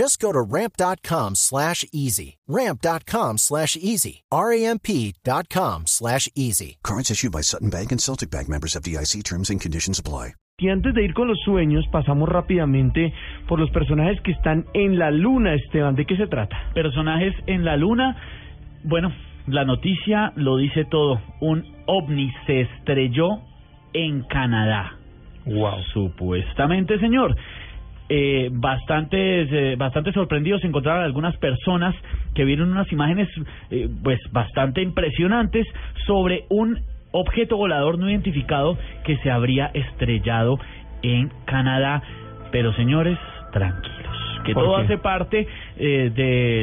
Just go to ramp.com slash easy. Ramp.com slash easy. R-A-M-P.com slash easy. Cards issued by Sutton Bank and Celtic Bank members of DIC terms and conditions apply. Y antes de ir con los sueños, pasamos rápidamente por los personajes que están en la luna, Esteban. ¿De qué se trata? Personajes en la luna. Bueno, la noticia lo dice todo. Un ovni se estrelló en Canadá. Wow. Supuestamente, señor. Eh, bastante, eh, bastante sorprendidos encontraron algunas personas que vieron unas imágenes eh, pues bastante impresionantes sobre un objeto volador no identificado que se habría estrellado en Canadá. Pero señores, tranquilos, que ¿Por todo qué? hace parte eh,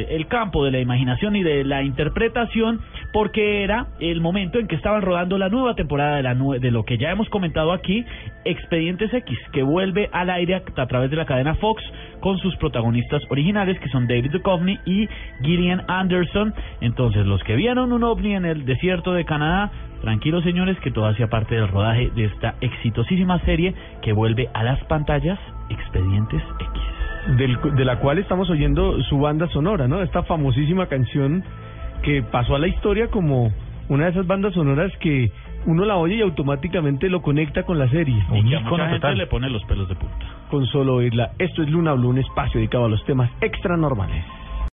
del campo de la imaginación y de la interpretación, porque era el momento en que estaban rodando la nueva temporada de, la de lo que ya hemos comentado aquí, Expedientes X, que vuelve al aire a, a través de la cadena Fox con sus protagonistas originales, que son David Duchovny y Gillian Anderson. Entonces, los que vieron un ovni en el desierto de Canadá, tranquilos señores, que todo hacía parte del rodaje de esta exitosísima serie que vuelve a las pantallas, Expedientes X. Del- de la cual estamos oyendo su banda sonora, ¿no? Esta famosísima canción que pasó a la historia como una de esas bandas sonoras que uno la oye y automáticamente lo conecta con la serie. Y que a mucha gente total. le pone los pelos de punta. Con solo oírla. Esto es Luna Blue, un espacio dedicado a los temas extra normales.